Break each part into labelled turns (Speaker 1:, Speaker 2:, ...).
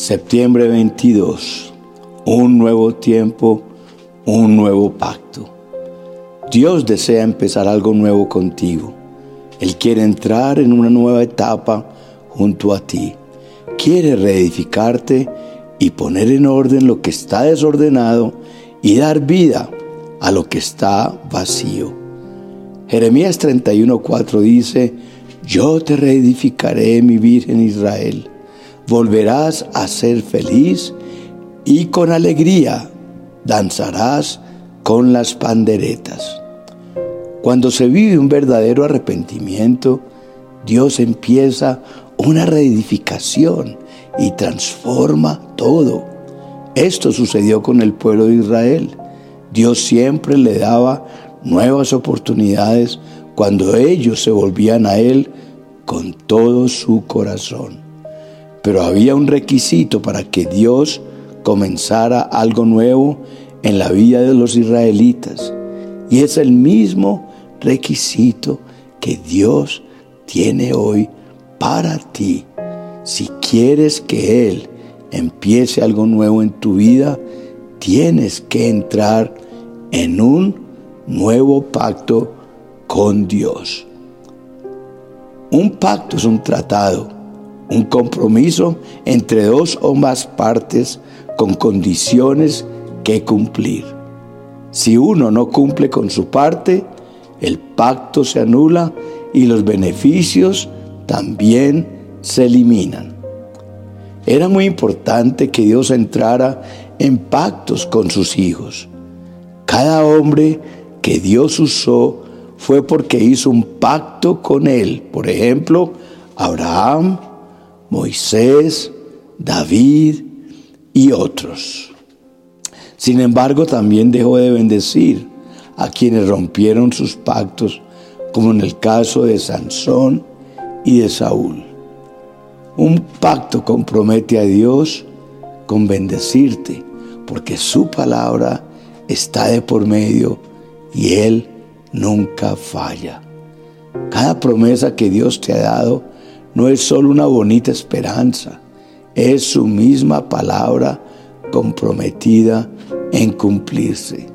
Speaker 1: Septiembre 22. Un nuevo tiempo, un nuevo pacto. Dios desea empezar algo nuevo contigo. Él quiere entrar en una nueva etapa junto a ti. Quiere reedificarte y poner en orden lo que está desordenado y dar vida a lo que está vacío. Jeremías 31:4 dice, yo te reedificaré, mi Virgen Israel volverás a ser feliz y con alegría danzarás con las panderetas. Cuando se vive un verdadero arrepentimiento, Dios empieza una reedificación y transforma todo. Esto sucedió con el pueblo de Israel. Dios siempre le daba nuevas oportunidades cuando ellos se volvían a Él con todo su corazón. Pero había un requisito para que Dios comenzara algo nuevo en la vida de los israelitas. Y es el mismo requisito que Dios tiene hoy para ti. Si quieres que Él empiece algo nuevo en tu vida, tienes que entrar en un nuevo pacto con Dios. Un pacto es un tratado un compromiso entre dos o más partes con condiciones que cumplir. Si uno no cumple con su parte, el pacto se anula y los beneficios también se eliminan. Era muy importante que Dios entrara en pactos con sus hijos. Cada hombre que Dios usó fue porque hizo un pacto con él. Por ejemplo, Abraham, Moisés, David y otros. Sin embargo, también dejó de bendecir a quienes rompieron sus pactos, como en el caso de Sansón y de Saúl. Un pacto compromete a Dios con bendecirte, porque su palabra está de por medio y Él nunca falla. Cada promesa que Dios te ha dado no es solo una bonita esperanza, es su misma palabra comprometida en cumplirse.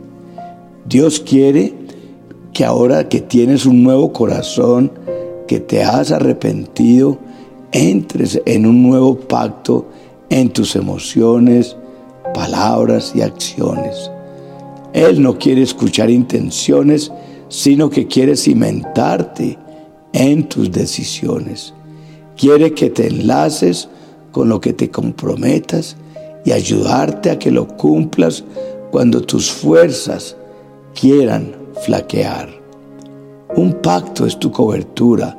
Speaker 1: Dios quiere que ahora que tienes un nuevo corazón, que te has arrepentido, entres en un nuevo pacto en tus emociones, palabras y acciones. Él no quiere escuchar intenciones, sino que quiere cimentarte en tus decisiones. Quiere que te enlaces con lo que te comprometas y ayudarte a que lo cumplas cuando tus fuerzas quieran flaquear. Un pacto es tu cobertura,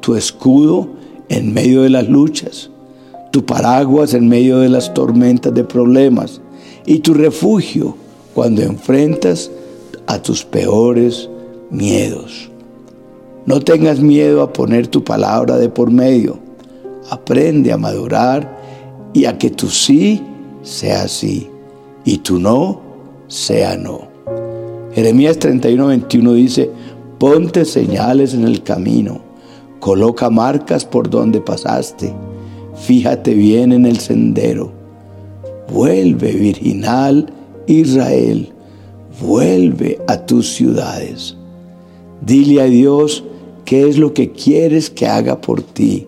Speaker 1: tu escudo en medio de las luchas, tu paraguas en medio de las tormentas de problemas y tu refugio cuando enfrentas a tus peores miedos. No tengas miedo a poner tu palabra de por medio. Aprende a madurar y a que tu sí sea sí y tu no sea no. Jeremías 31, 21 dice, ponte señales en el camino, coloca marcas por donde pasaste, fíjate bien en el sendero. Vuelve, virginal Israel, vuelve a tus ciudades. Dile a Dios, qué es lo que quieres que haga por ti.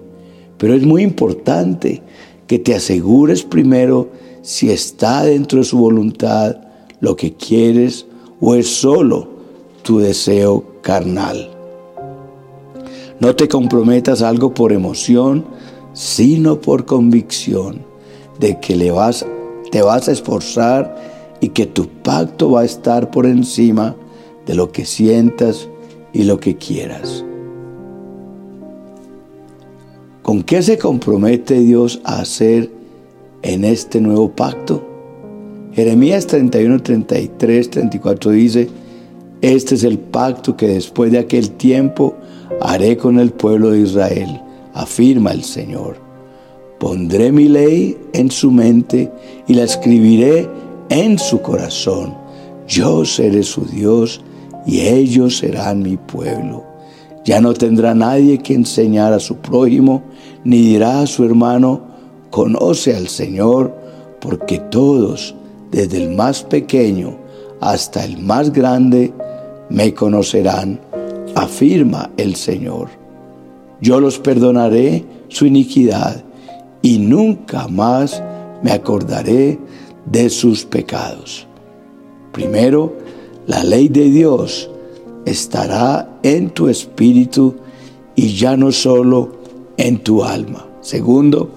Speaker 1: Pero es muy importante que te asegures primero si está dentro de su voluntad lo que quieres o es solo tu deseo carnal. No te comprometas algo por emoción, sino por convicción de que le vas, te vas a esforzar y que tu pacto va a estar por encima de lo que sientas y lo que quieras. ¿Con qué se compromete Dios a hacer en este nuevo pacto? Jeremías 31, 33, 34 dice, este es el pacto que después de aquel tiempo haré con el pueblo de Israel, afirma el Señor. Pondré mi ley en su mente y la escribiré en su corazón. Yo seré su Dios y ellos serán mi pueblo. Ya no tendrá nadie que enseñar a su prójimo, ni dirá a su hermano, conoce al Señor, porque todos, desde el más pequeño hasta el más grande, me conocerán, afirma el Señor. Yo los perdonaré su iniquidad y nunca más me acordaré de sus pecados. Primero, la ley de Dios estará en tu espíritu y ya no solo en tu alma. Segundo,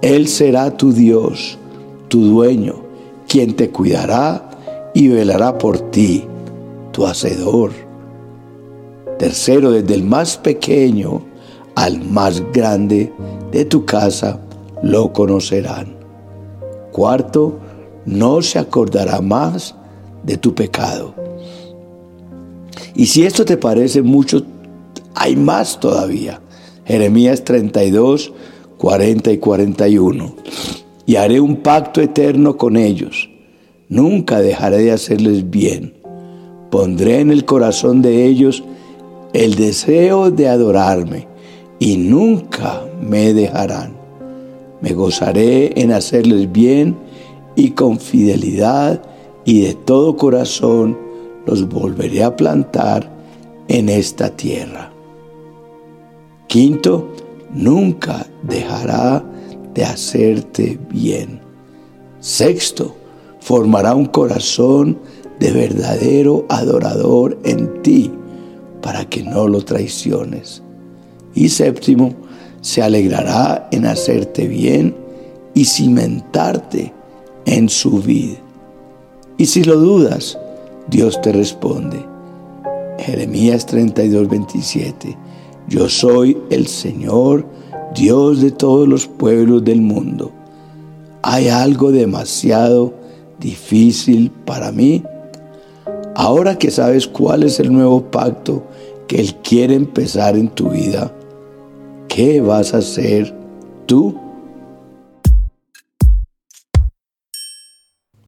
Speaker 1: Él será tu Dios, tu dueño, quien te cuidará y velará por ti, tu hacedor. Tercero, desde el más pequeño al más grande de tu casa lo conocerán. Cuarto, no se acordará más de tu pecado. Y si esto te parece mucho, hay más todavía. Jeremías 32, 40 y 41. Y haré un pacto eterno con ellos. Nunca dejaré de hacerles bien. Pondré en el corazón de ellos el deseo de adorarme y nunca me dejarán. Me gozaré en hacerles bien y con fidelidad y de todo corazón los volveré a plantar en esta tierra. Quinto, nunca dejará de hacerte bien. Sexto, formará un corazón de verdadero adorador en ti para que no lo traiciones. Y séptimo, se alegrará en hacerte bien y cimentarte en su vida. Y si lo dudas, Dios te responde. Jeremías 32, 27. Yo soy el Señor, Dios de todos los pueblos del mundo. ¿Hay algo demasiado difícil para mí? Ahora que sabes cuál es el nuevo pacto que Él quiere empezar en tu vida, ¿qué vas a hacer tú?